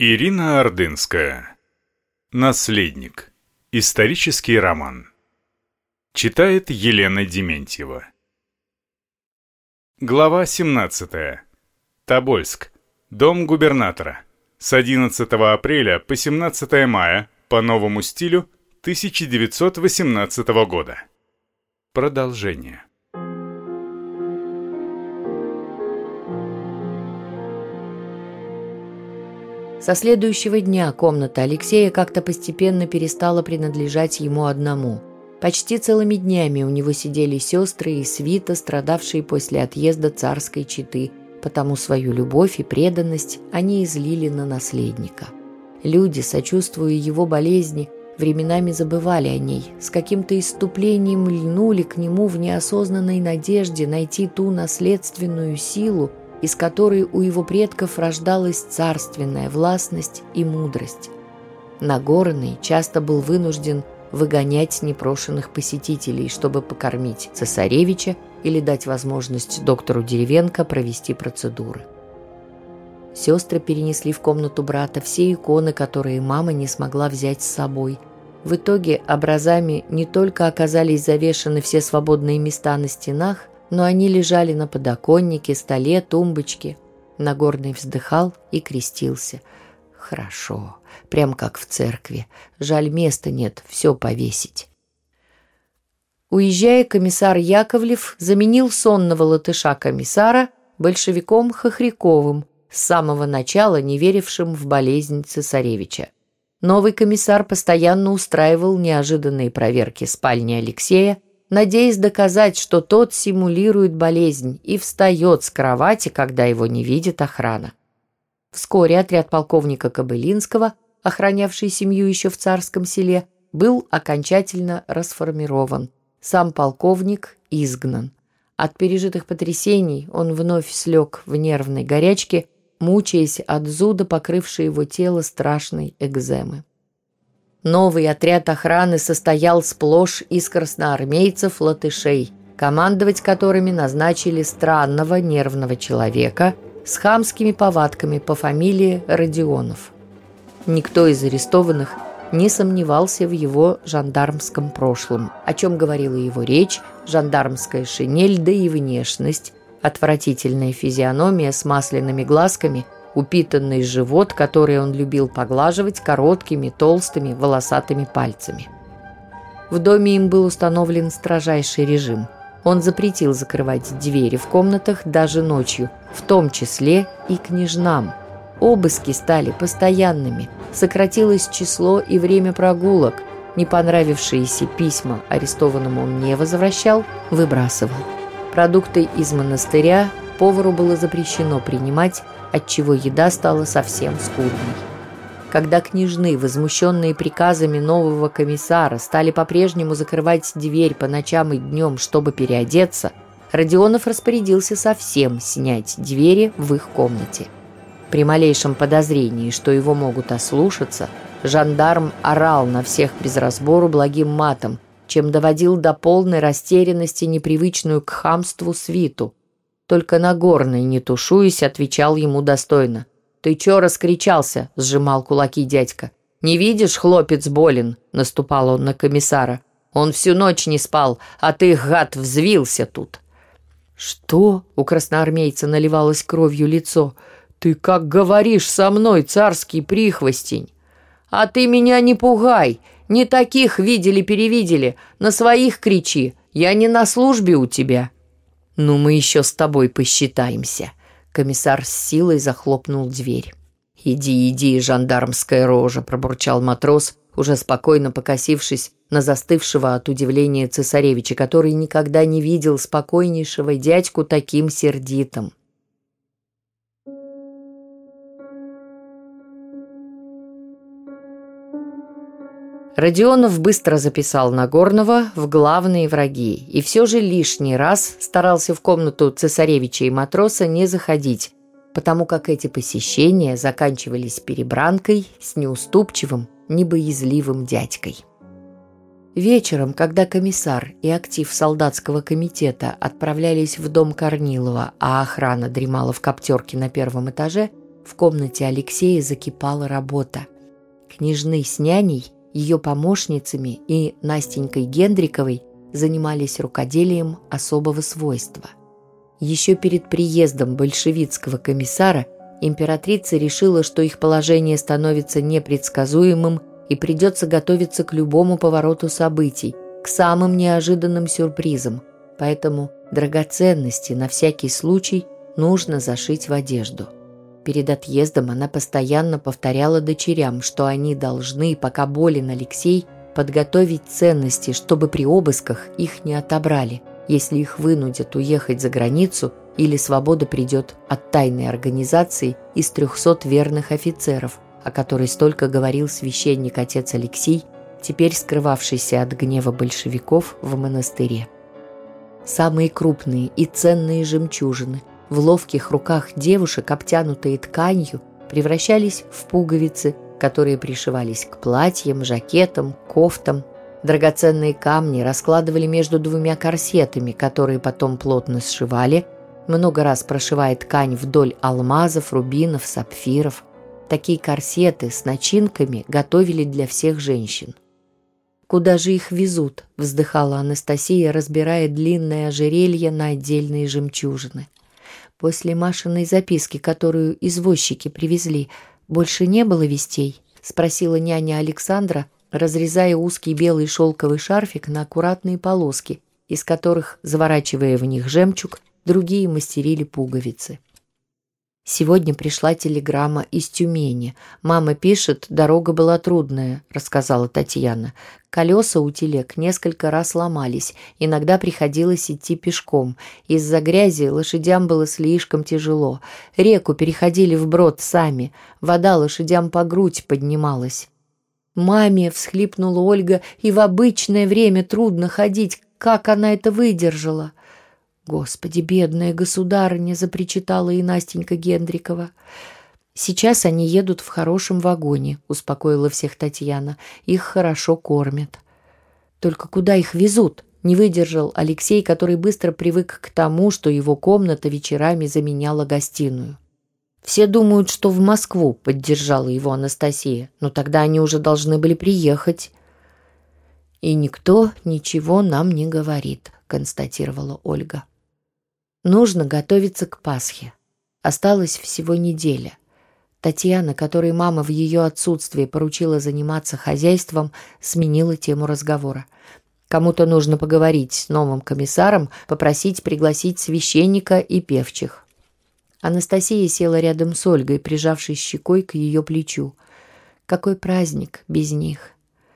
Ирина Ордынская. Наследник. Исторический роман. Читает Елена Дементьева. Глава 17. Тобольск. Дом губернатора. С 11 апреля по 17 мая по новому стилю 1918 года. Продолжение. Со следующего дня комната Алексея как-то постепенно перестала принадлежать ему одному. Почти целыми днями у него сидели сестры и свита, страдавшие после отъезда царской четы, потому свою любовь и преданность они излили на наследника. Люди, сочувствуя его болезни, временами забывали о ней, с каким-то иступлением льнули к нему в неосознанной надежде найти ту наследственную силу, из которой у его предков рождалась царственная властность и мудрость. Нагорный часто был вынужден выгонять непрошенных посетителей, чтобы покормить цесаревича или дать возможность доктору Деревенко провести процедуры. Сестры перенесли в комнату брата все иконы, которые мама не смогла взять с собой. В итоге образами не только оказались завешаны все свободные места на стенах, но они лежали на подоконнике, столе, тумбочке. Нагорный вздыхал и крестился. Хорошо, прям как в церкви. Жаль, места нет, все повесить. Уезжая, комиссар Яковлев заменил сонного латыша комиссара большевиком Хохряковым, с самого начала не верившим в болезнь цесаревича. Новый комиссар постоянно устраивал неожиданные проверки спальни Алексея, надеясь доказать, что тот симулирует болезнь и встает с кровати, когда его не видит охрана. Вскоре отряд полковника Кобылинского, охранявший семью еще в царском селе, был окончательно расформирован. Сам полковник изгнан. От пережитых потрясений он вновь слег в нервной горячке, мучаясь от зуда, покрывшей его тело страшной экземы. Новый отряд охраны состоял сплошь из красноармейцев-латышей, командовать которыми назначили странного нервного человека с хамскими повадками по фамилии Родионов. Никто из арестованных не сомневался в его жандармском прошлом, о чем говорила его речь, жандармская шинель, да и внешность, отвратительная физиономия с масляными глазками упитанный живот, который он любил поглаживать короткими, толстыми, волосатыми пальцами. В доме им был установлен строжайший режим. Он запретил закрывать двери в комнатах даже ночью, в том числе и княжнам. Обыски стали постоянными, сократилось число и время прогулок. Не понравившиеся письма арестованному он не возвращал, выбрасывал. Продукты из монастыря повару было запрещено принимать, отчего еда стала совсем скудной. Когда княжны, возмущенные приказами нового комиссара, стали по-прежнему закрывать дверь по ночам и днем, чтобы переодеться, Родионов распорядился совсем снять двери в их комнате. При малейшем подозрении, что его могут ослушаться, жандарм орал на всех без разбору благим матом, чем доводил до полной растерянности непривычную к хамству свиту – только Нагорный, не тушуясь, отвечал ему достойно. «Ты чё раскричался?» – сжимал кулаки дядька. «Не видишь, хлопец болен?» – наступал он на комиссара. «Он всю ночь не спал, а ты, гад, взвился тут». «Что?» – у красноармейца наливалось кровью лицо. «Ты как говоришь со мной, царский прихвостень!» «А ты меня не пугай! Не таких видели-перевидели! На своих кричи! Я не на службе у тебя!» «Ну, мы еще с тобой посчитаемся». Комиссар с силой захлопнул дверь. «Иди, иди, жандармская рожа», – пробурчал матрос, уже спокойно покосившись на застывшего от удивления цесаревича, который никогда не видел спокойнейшего дядьку таким сердитым. Родионов быстро записал Нагорного в главные враги и все же лишний раз старался в комнату цесаревича и матроса не заходить, потому как эти посещения заканчивались перебранкой с неуступчивым, небоязливым дядькой. Вечером, когда комиссар и актив солдатского комитета отправлялись в дом Корнилова, а охрана дремала в коптерке на первом этаже, В комнате Алексея закипала работа. Княжны с няней, ее помощницами и Настенькой Гендриковой занимались рукоделием особого свойства. Еще перед приездом большевистского комиссара императрица решила, что их положение становится непредсказуемым и придется готовиться к любому повороту событий, к самым неожиданным сюрпризам, поэтому драгоценности на всякий случай нужно зашить в одежду. Перед отъездом она постоянно повторяла дочерям, что они должны, пока болен Алексей, подготовить ценности, чтобы при обысках их не отобрали, если их вынудят уехать за границу или свобода придет от тайной организации из 300 верных офицеров, о которой столько говорил священник отец Алексей, теперь скрывавшийся от гнева большевиков в монастыре. Самые крупные и ценные жемчужины в ловких руках девушек, обтянутые тканью, превращались в пуговицы, которые пришивались к платьям, жакетам, кофтам. Драгоценные камни раскладывали между двумя корсетами, которые потом плотно сшивали, много раз прошивая ткань вдоль алмазов, рубинов, сапфиров. Такие корсеты с начинками готовили для всех женщин. «Куда же их везут?» – вздыхала Анастасия, разбирая длинное ожерелье на отдельные жемчужины. После Машиной записки, которую извозчики привезли, больше не было вестей? Спросила няня Александра, разрезая узкий белый шелковый шарфик на аккуратные полоски, из которых, заворачивая в них жемчуг, другие мастерили пуговицы. Сегодня пришла телеграмма из Тюмени. Мама пишет, дорога была трудная, рассказала Татьяна. Колеса у телег несколько раз ломались, иногда приходилось идти пешком. Из-за грязи лошадям было слишком тяжело. Реку переходили вброд сами, вода лошадям по грудь поднималась. «Маме!» — всхлипнула Ольга, «и в обычное время трудно ходить. Как она это выдержала?» «Господи, бедная государыня!» — запричитала и Настенька Гендрикова. «Сейчас они едут в хорошем вагоне», — успокоила всех Татьяна. «Их хорошо кормят». «Только куда их везут?» — не выдержал Алексей, который быстро привык к тому, что его комната вечерами заменяла гостиную. «Все думают, что в Москву», — поддержала его Анастасия. «Но тогда они уже должны были приехать». «И никто ничего нам не говорит», — констатировала Ольга. Нужно готовиться к Пасхе. Осталась всего неделя. Татьяна, которой мама в ее отсутствие поручила заниматься хозяйством, сменила тему разговора. Кому-то нужно поговорить с новым комиссаром, попросить пригласить священника и певчих. Анастасия села рядом с Ольгой, прижавшись щекой к ее плечу. Какой праздник без них!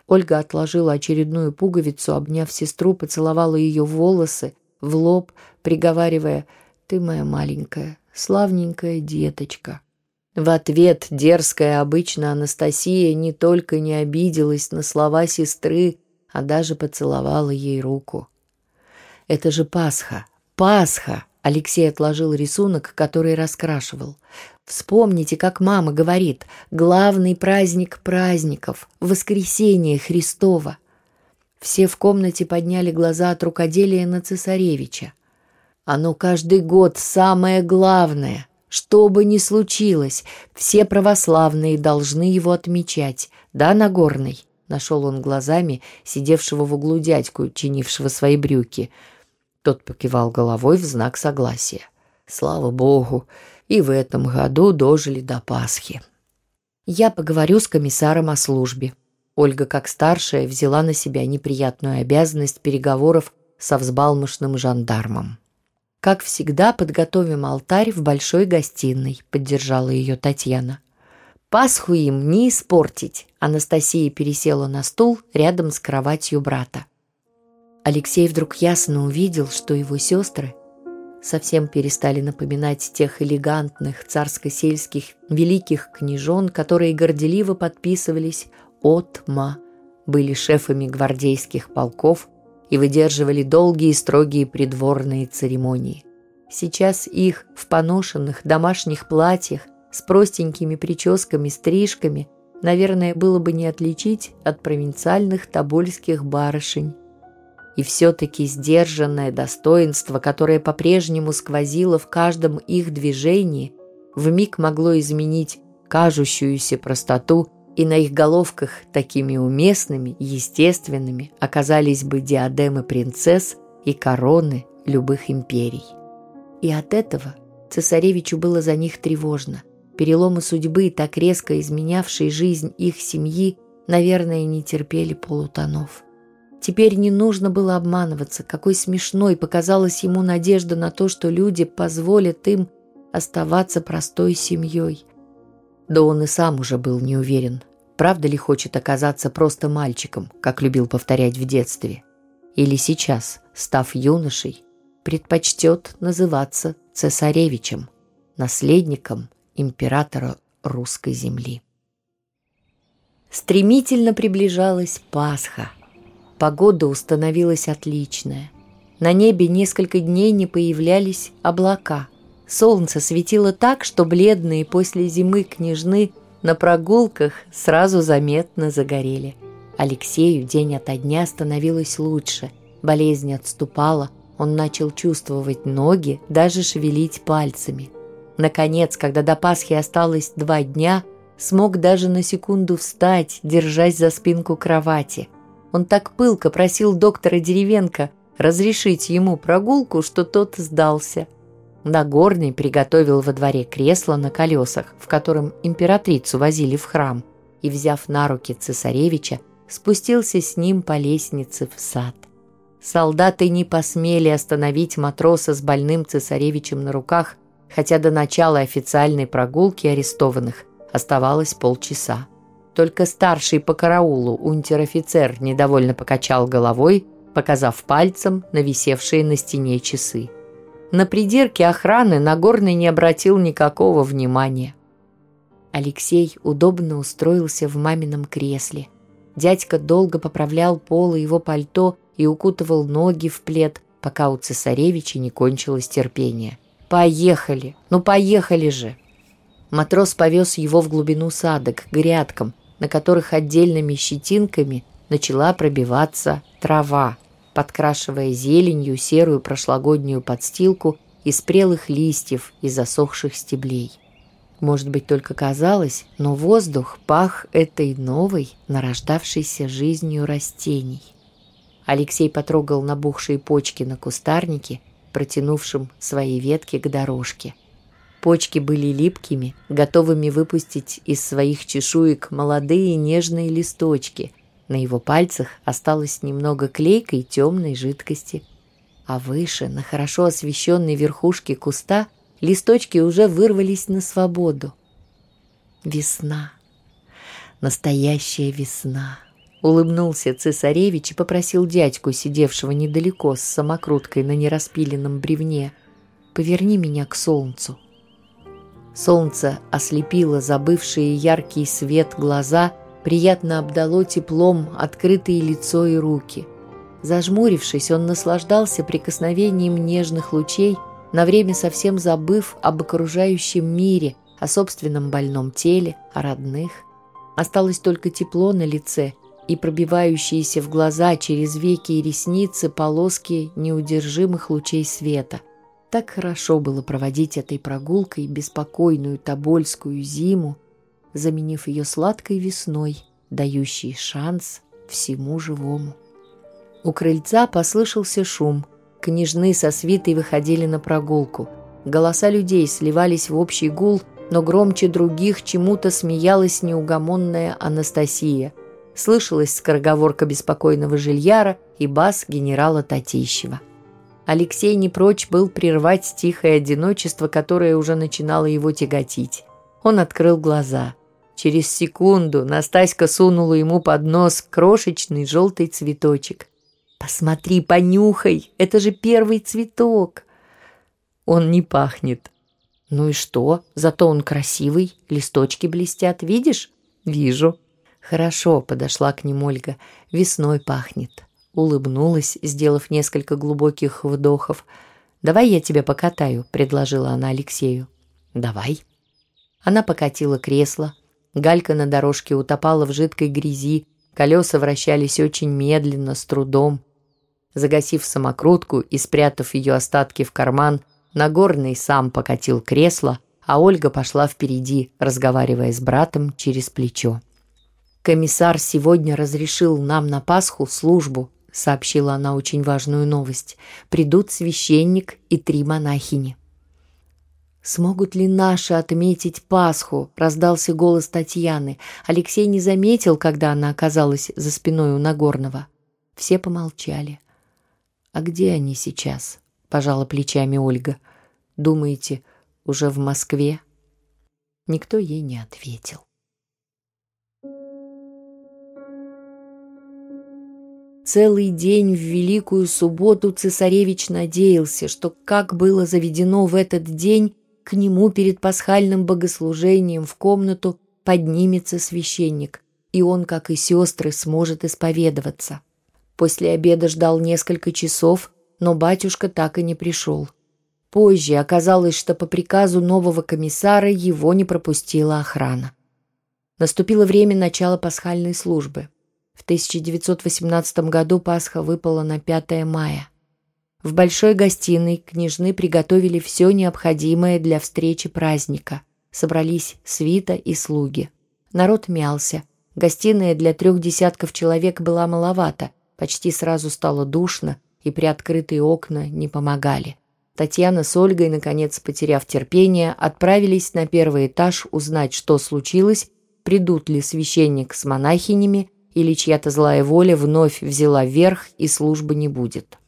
Ольга отложила очередную пуговицу, обняв сестру, поцеловала ее в волосы, в лоб, приговаривая «Ты моя маленькая, славненькая деточка». В ответ дерзкая обычно Анастасия не только не обиделась на слова сестры, а даже поцеловала ей руку. «Это же Пасха! Пасха!» Алексей отложил рисунок, который раскрашивал. «Вспомните, как мама говорит, главный праздник праздников — воскресение Христова». Все в комнате подняли глаза от рукоделия на цесаревича. Оно каждый год самое главное. Что бы ни случилось, все православные должны его отмечать. Да, Нагорный?» Нашел он глазами сидевшего в углу дядьку, чинившего свои брюки. Тот покивал головой в знак согласия. «Слава Богу, и в этом году дожили до Пасхи». «Я поговорю с комиссаром о службе», Ольга, как старшая, взяла на себя неприятную обязанность переговоров со взбалмошным жандармом. «Как всегда, подготовим алтарь в большой гостиной», — поддержала ее Татьяна. «Пасху им не испортить», — Анастасия пересела на стул рядом с кроватью брата. Алексей вдруг ясно увидел, что его сестры совсем перестали напоминать тех элегантных царско-сельских великих княжон, которые горделиво подписывались Отма были шефами гвардейских полков и выдерживали долгие и строгие придворные церемонии. Сейчас их в поношенных домашних платьях с простенькими прическами, стрижками, наверное, было бы не отличить от провинциальных тобольских барышень. И все-таки сдержанное достоинство, которое по-прежнему сквозило в каждом их движении, вмиг могло изменить кажущуюся простоту, и на их головках такими уместными, естественными оказались бы диадемы принцесс и короны любых империй. И от этого цесаревичу было за них тревожно. Переломы судьбы, так резко изменявшие жизнь их семьи, наверное, не терпели полутонов. Теперь не нужно было обманываться, какой смешной показалась ему надежда на то, что люди позволят им оставаться простой семьей. Да он и сам уже был не уверен, правда ли хочет оказаться просто мальчиком, как любил повторять в детстве. Или сейчас, став юношей, предпочтет называться цесаревичем, наследником императора русской земли. Стремительно приближалась Пасха. Погода установилась отличная. На небе несколько дней не появлялись облака. Солнце светило так, что бледные после зимы княжны на прогулках сразу заметно загорели. Алексею день ото дня становилось лучше. Болезнь отступала, он начал чувствовать ноги, даже шевелить пальцами. Наконец, когда до Пасхи осталось два дня – смог даже на секунду встать, держась за спинку кровати. Он так пылко просил доктора Деревенко разрешить ему прогулку, что тот сдался. Нагорный приготовил во дворе кресло на колесах, в котором императрицу возили в храм, и, взяв на руки цесаревича, спустился с ним по лестнице в сад. Солдаты не посмели остановить матроса с больным цесаревичем на руках, хотя до начала официальной прогулки арестованных Оставалось полчаса. Только старший по караулу унтер-офицер недовольно покачал головой, показав пальцем на висевшие на стене часы. На придирке охраны Нагорный не обратил никакого внимания. Алексей удобно устроился в мамином кресле. Дядька долго поправлял полы его пальто и укутывал ноги в плед, пока у цесаревича не кончилось терпение. «Поехали! Ну поехали же!» Матрос повез его в глубину сада, к грядкам, на которых отдельными щетинками начала пробиваться трава, подкрашивая зеленью серую прошлогоднюю подстилку из прелых листьев и засохших стеблей. Может быть, только казалось, но воздух пах этой новой, нарождавшейся жизнью растений. Алексей потрогал набухшие почки на кустарнике, протянувшем свои ветки к дорожке – Почки были липкими, готовыми выпустить из своих чешуек молодые нежные листочки. На его пальцах осталось немного клейкой темной жидкости. А выше, на хорошо освещенной верхушке куста, листочки уже вырвались на свободу. Весна. Настоящая весна. Улыбнулся цесаревич и попросил дядьку, сидевшего недалеко с самокруткой на нераспиленном бревне, «Поверни меня к солнцу». Солнце ослепило забывшие яркий свет глаза, приятно обдало теплом открытые лицо и руки. Зажмурившись, он наслаждался прикосновением нежных лучей, на время совсем забыв об окружающем мире, о собственном больном теле, о родных. Осталось только тепло на лице и пробивающиеся в глаза через веки и ресницы полоски неудержимых лучей света. Так хорошо было проводить этой прогулкой беспокойную тобольскую зиму, заменив ее сладкой весной, дающей шанс всему живому. У крыльца послышался шум. Княжны со свитой выходили на прогулку. Голоса людей сливались в общий гул, но громче других чему-то смеялась неугомонная Анастасия. Слышалась скороговорка беспокойного жильяра и бас генерала Татищева. Алексей не прочь был прервать тихое одиночество, которое уже начинало его тяготить. Он открыл глаза. Через секунду Настаська сунула ему под нос крошечный желтый цветочек. «Посмотри, понюхай, это же первый цветок!» «Он не пахнет». «Ну и что? Зато он красивый, листочки блестят, видишь?» «Вижу». «Хорошо», — подошла к ним Ольга, — «весной пахнет» улыбнулась, сделав несколько глубоких вдохов. «Давай я тебя покатаю», — предложила она Алексею. «Давай». Она покатила кресло. Галька на дорожке утопала в жидкой грязи, колеса вращались очень медленно, с трудом. Загасив самокрутку и спрятав ее остатки в карман, Нагорный сам покатил кресло, а Ольга пошла впереди, разговаривая с братом через плечо. «Комиссар сегодня разрешил нам на Пасху службу», — сообщила она очень важную новость. «Придут священник и три монахини». «Смогут ли наши отметить Пасху?» — раздался голос Татьяны. Алексей не заметил, когда она оказалась за спиной у Нагорного. Все помолчали. «А где они сейчас?» — пожала плечами Ольга. «Думаете, уже в Москве?» Никто ей не ответил. Целый день в Великую Субботу цесаревич надеялся, что, как было заведено в этот день, к нему перед пасхальным богослужением в комнату поднимется священник, и он, как и сестры, сможет исповедоваться. После обеда ждал несколько часов, но батюшка так и не пришел. Позже оказалось, что по приказу нового комиссара его не пропустила охрана. Наступило время начала пасхальной службы. В 1918 году Пасха выпала на 5 мая. В большой гостиной княжны приготовили все необходимое для встречи праздника. Собрались свита и слуги. Народ мялся. Гостиная для трех десятков человек была маловата. Почти сразу стало душно, и приоткрытые окна не помогали. Татьяна с Ольгой, наконец потеряв терпение, отправились на первый этаж узнать, что случилось, придут ли священник с монахинями, или чья-то злая воля вновь взяла верх и службы не будет.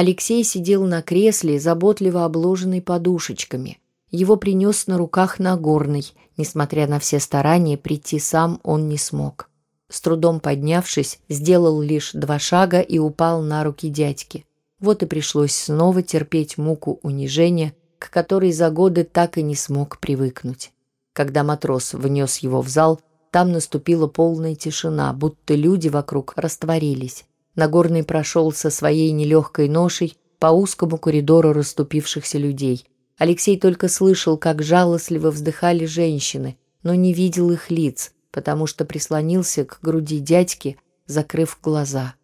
Алексей сидел на кресле, заботливо обложенный подушечками. Его принес на руках Нагорный. Несмотря на все старания, прийти сам он не смог. С трудом поднявшись, сделал лишь два шага и упал на руки дядьки. Вот и пришлось снова терпеть муку унижения, к которой за годы так и не смог привыкнуть. Когда матрос внес его в зал, там наступила полная тишина, будто люди вокруг растворились. Нагорный прошел со своей нелегкой ношей по узкому коридору расступившихся людей. Алексей только слышал, как жалостливо вздыхали женщины, но не видел их лиц, потому что прислонился к груди дядьки, закрыв глаза.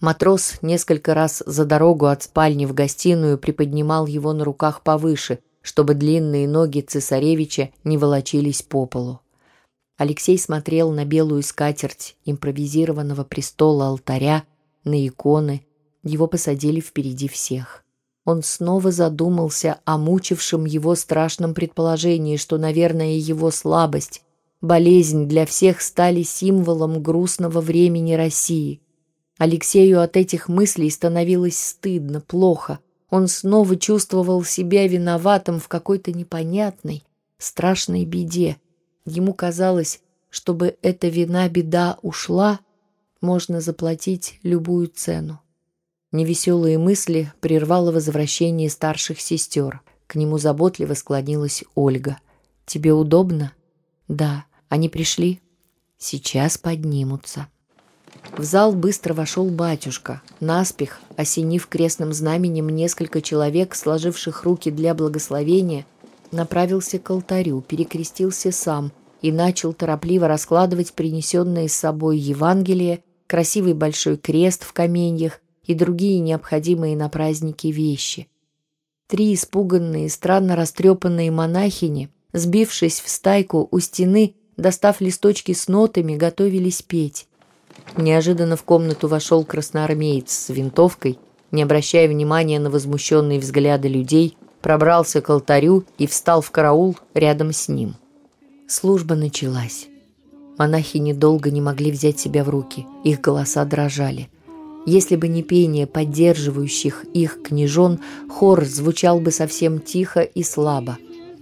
Матрос несколько раз за дорогу от спальни в гостиную приподнимал его на руках повыше, чтобы длинные ноги цесаревича не волочились по полу. Алексей смотрел на белую скатерть импровизированного престола алтаря, на иконы. Его посадили впереди всех. Он снова задумался о мучившем его страшном предположении, что, наверное, его слабость, болезнь для всех стали символом грустного времени России – Алексею от этих мыслей становилось стыдно, плохо. Он снова чувствовал себя виноватым в какой-то непонятной, страшной беде. Ему казалось, чтобы эта вина-беда ушла, можно заплатить любую цену. Невеселые мысли прервало возвращение старших сестер. К нему заботливо склонилась Ольга. «Тебе удобно?» «Да. Они пришли?» «Сейчас поднимутся». В зал быстро вошел батюшка, наспех, осенив крестным знаменем несколько человек, сложивших руки для благословения, направился к алтарю, перекрестился сам и начал торопливо раскладывать принесенные с собой Евангелие, красивый большой крест в каменьях и другие необходимые на праздники вещи. Три испуганные, странно растрепанные монахини, сбившись в стайку у стены, достав листочки с нотами, готовились петь. Неожиданно в комнату вошел красноармеец с винтовкой, не обращая внимания на возмущенные взгляды людей, пробрался к алтарю и встал в караул рядом с ним. Служба началась. Монахи недолго не могли взять себя в руки, их голоса дрожали. Если бы не пение поддерживающих их княжон, хор звучал бы совсем тихо и слабо.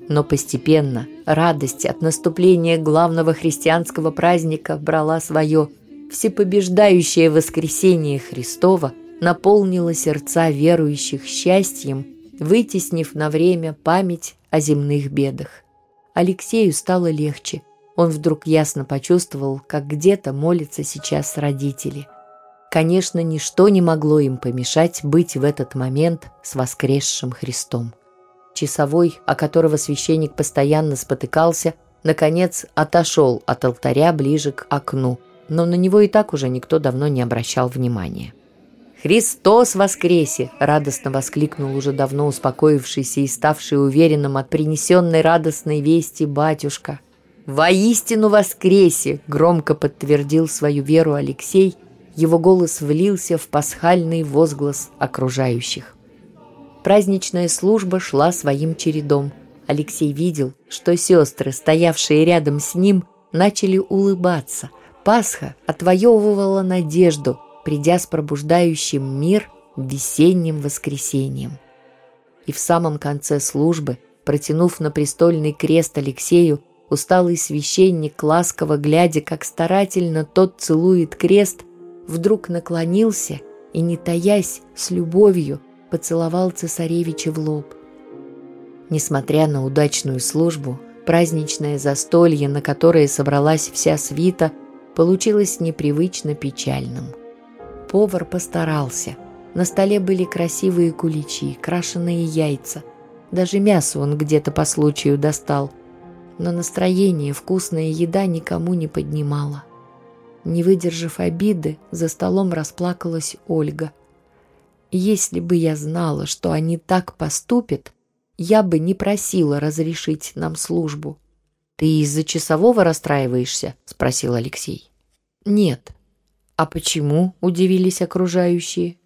Но постепенно радость от наступления главного христианского праздника брала свое – всепобеждающее воскресение Христова наполнило сердца верующих счастьем, вытеснив на время память о земных бедах. Алексею стало легче. Он вдруг ясно почувствовал, как где-то молятся сейчас родители. Конечно, ничто не могло им помешать быть в этот момент с воскресшим Христом. Часовой, о которого священник постоянно спотыкался, наконец отошел от алтаря ближе к окну – но на него и так уже никто давно не обращал внимания. «Христос воскресе!» – радостно воскликнул уже давно успокоившийся и ставший уверенным от принесенной радостной вести батюшка. «Воистину воскресе!» – громко подтвердил свою веру Алексей. Его голос влился в пасхальный возглас окружающих. Праздничная служба шла своим чередом. Алексей видел, что сестры, стоявшие рядом с ним, начали улыбаться. Пасха отвоевывала надежду, придя с пробуждающим мир весенним воскресением. И в самом конце службы, протянув на престольный крест Алексею, усталый священник, ласково глядя, как старательно тот целует крест, вдруг наклонился и, не таясь, с любовью поцеловал цесаревича в лоб. Несмотря на удачную службу, праздничное застолье, на которое собралась вся свита, получилось непривычно печальным – Повар постарался. На столе были красивые куличи, крашеные яйца. Даже мясо он где-то по случаю достал. Но настроение вкусная еда никому не поднимала. Не выдержав обиды, за столом расплакалась Ольга. «Если бы я знала, что они так поступят, я бы не просила разрешить нам службу». «Ты из-за часового расстраиваешься?» – спросил Алексей. «Нет, «А почему?» – удивились окружающие.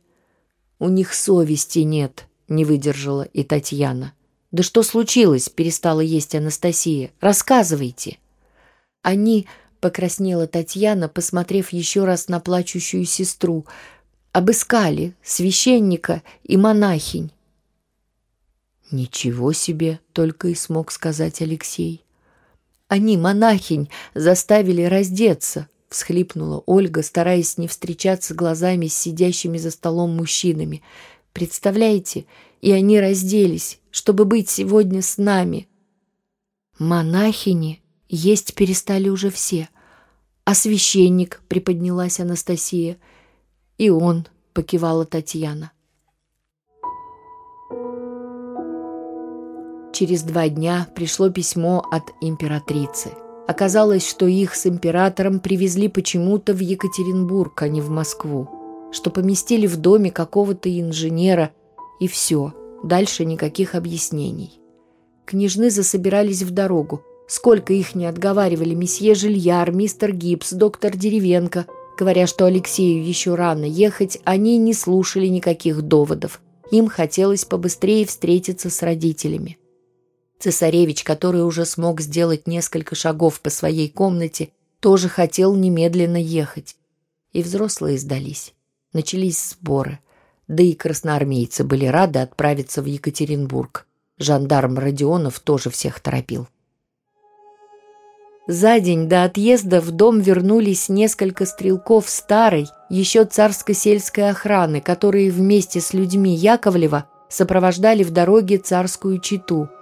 «У них совести нет», – не выдержала и Татьяна. «Да что случилось?» – перестала есть Анастасия. «Рассказывайте». Они, покраснела Татьяна, посмотрев еще раз на плачущую сестру, обыскали священника и монахинь. «Ничего себе!» — только и смог сказать Алексей. «Они, монахинь, заставили раздеться, — всхлипнула Ольга, стараясь не встречаться глазами с сидящими за столом мужчинами. «Представляете, и они разделись, чтобы быть сегодня с нами». «Монахини есть перестали уже все. А священник?» — приподнялась Анастасия. «И он», — покивала Татьяна. Через два дня пришло письмо от императрицы — Оказалось, что их с императором привезли почему-то в Екатеринбург, а не в Москву. Что поместили в доме какого-то инженера, и все. Дальше никаких объяснений. Княжны засобирались в дорогу. Сколько их не отговаривали месье Жильяр, мистер Гипс, доктор Деревенко, говоря, что Алексею еще рано ехать, они не слушали никаких доводов. Им хотелось побыстрее встретиться с родителями. Цесаревич, который уже смог сделать несколько шагов по своей комнате, тоже хотел немедленно ехать. И взрослые сдались. Начались сборы. Да и красноармейцы были рады отправиться в Екатеринбург. Жандарм Родионов тоже всех торопил. За день до отъезда в дом вернулись несколько стрелков старой, еще царско-сельской охраны, которые вместе с людьми Яковлева сопровождали в дороге царскую читу –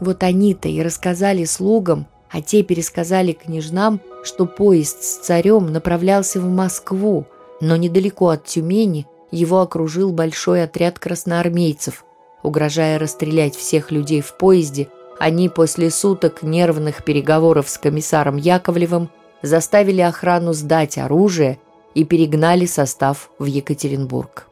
вот они-то и рассказали слугам, а те пересказали княжнам, что поезд с царем направлялся в Москву, но недалеко от Тюмени его окружил большой отряд красноармейцев. Угрожая расстрелять всех людей в поезде, они после суток нервных переговоров с комиссаром Яковлевым заставили охрану сдать оружие и перегнали состав в Екатеринбург.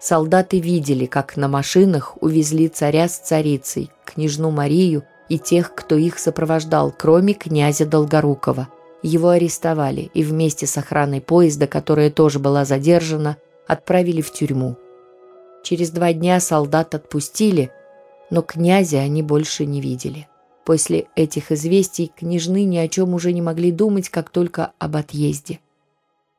Солдаты видели, как на машинах увезли царя с царицей, княжну Марию и тех, кто их сопровождал, кроме князя Долгорукова. Его арестовали и вместе с охраной поезда, которая тоже была задержана, отправили в тюрьму. Через два дня солдат отпустили, но князя они больше не видели. После этих известий княжны ни о чем уже не могли думать, как только об отъезде.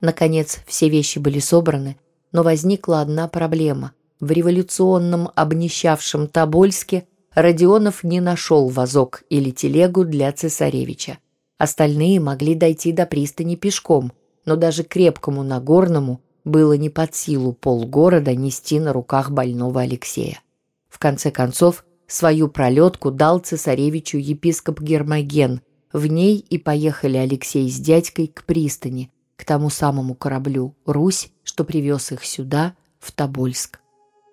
Наконец, все вещи были собраны – но возникла одна проблема. В революционном обнищавшем Тобольске Родионов не нашел вазок или телегу для цесаревича. Остальные могли дойти до пристани пешком, но даже крепкому Нагорному было не под силу полгорода нести на руках больного Алексея. В конце концов, свою пролетку дал цесаревичу епископ Гермоген. В ней и поехали Алексей с дядькой к пристани, к тому самому кораблю «Русь», что привез их сюда, в Тобольск.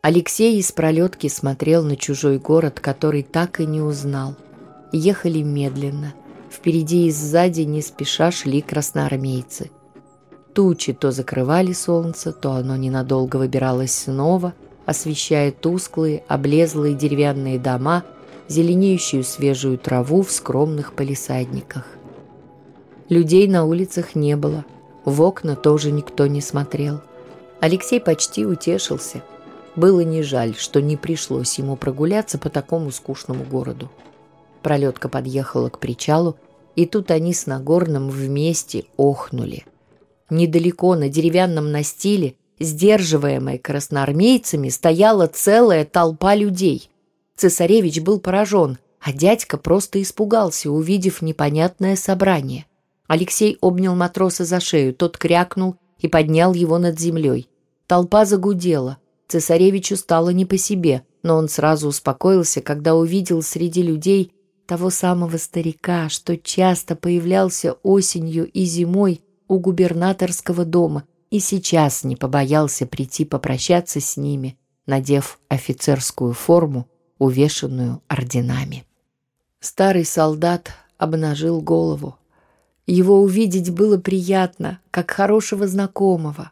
Алексей из пролетки смотрел на чужой город, который так и не узнал. Ехали медленно. Впереди и сзади не спеша шли красноармейцы. Тучи то закрывали солнце, то оно ненадолго выбиралось снова, освещая тусклые, облезлые деревянные дома, зеленеющую свежую траву в скромных палисадниках. Людей на улицах не было, в окна тоже никто не смотрел. Алексей почти утешился. Было не жаль, что не пришлось ему прогуляться по такому скучному городу. Пролетка подъехала к причалу, и тут они с Нагорным вместе охнули – Недалеко на деревянном настиле, сдерживаемой красноармейцами, стояла целая толпа людей. Цесаревич был поражен, а дядька просто испугался, увидев непонятное собрание. Алексей обнял матроса за шею, тот крякнул и поднял его над землей. Толпа загудела. Цесаревичу стало не по себе, но он сразу успокоился, когда увидел среди людей того самого старика, что часто появлялся осенью и зимой у губернаторского дома и сейчас не побоялся прийти попрощаться с ними, надев офицерскую форму, увешанную орденами. Старый солдат обнажил голову. Его увидеть было приятно, как хорошего знакомого.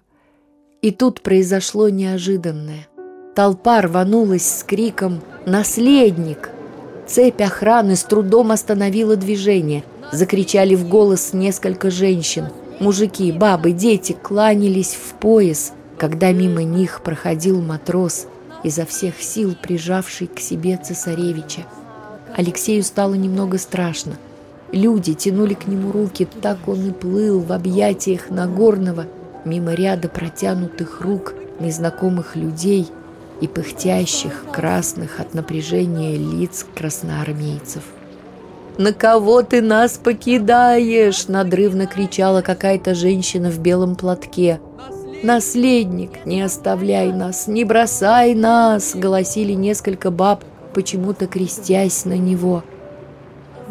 И тут произошло неожиданное. Толпа рванулась с криком «Наследник!». Цепь охраны с трудом остановила движение. Закричали в голос несколько женщин – Мужики, бабы, дети кланялись в пояс, когда мимо них проходил матрос, изо всех сил прижавший к себе цесаревича. Алексею стало немного страшно. Люди тянули к нему руки, так он и плыл в объятиях Нагорного, мимо ряда протянутых рук незнакомых людей и пыхтящих, красных от напряжения лиц красноармейцев. «На кого ты нас покидаешь?» – надрывно кричала какая-то женщина в белом платке. «Наследник, не оставляй нас, не бросай нас!» – голосили несколько баб, почему-то крестясь на него.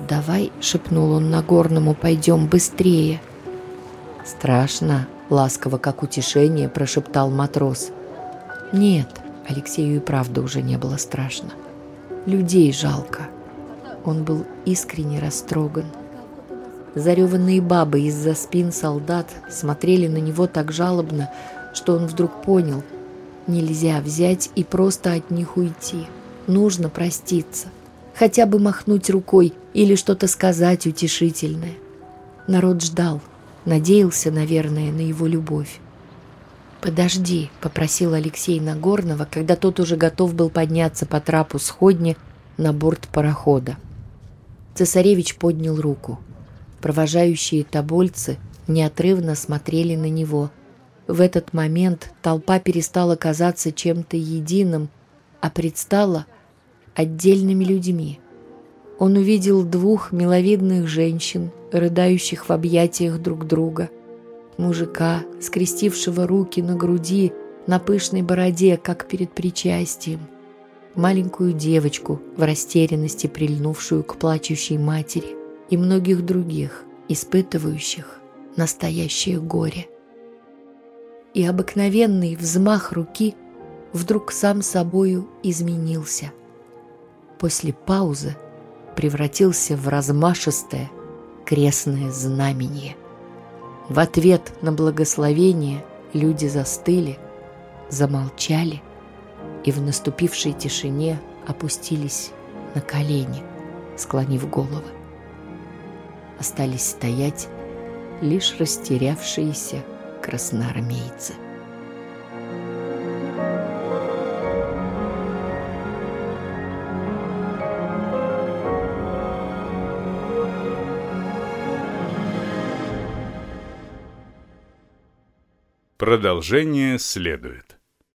«Давай», – шепнул он Нагорному, – «пойдем быстрее». «Страшно», – ласково, как утешение, прошептал матрос. «Нет», – Алексею и правда уже не было страшно. «Людей жалко». Он был искренне растроган. Зареванные бабы из-за спин солдат смотрели на него так жалобно, что он вдруг понял, нельзя взять и просто от них уйти. Нужно проститься, хотя бы махнуть рукой или что-то сказать утешительное. Народ ждал, надеялся, наверное, на его любовь. «Подожди», — попросил Алексей Нагорного, когда тот уже готов был подняться по трапу сходни на борт парохода. Цесаревич поднял руку. Провожающие тобольцы неотрывно смотрели на него. В этот момент толпа перестала казаться чем-то единым, а предстала отдельными людьми. Он увидел двух миловидных женщин, рыдающих в объятиях друг друга, мужика, скрестившего руки на груди, на пышной бороде, как перед причастием, маленькую девочку в растерянности, прильнувшую к плачущей матери, и многих других, испытывающих настоящее горе. И обыкновенный взмах руки вдруг сам собою изменился. После паузы превратился в размашистое крестное знамение. В ответ на благословение люди застыли, замолчали – и в наступившей тишине опустились на колени, склонив головы. Остались стоять лишь растерявшиеся красноармейцы. Продолжение следует.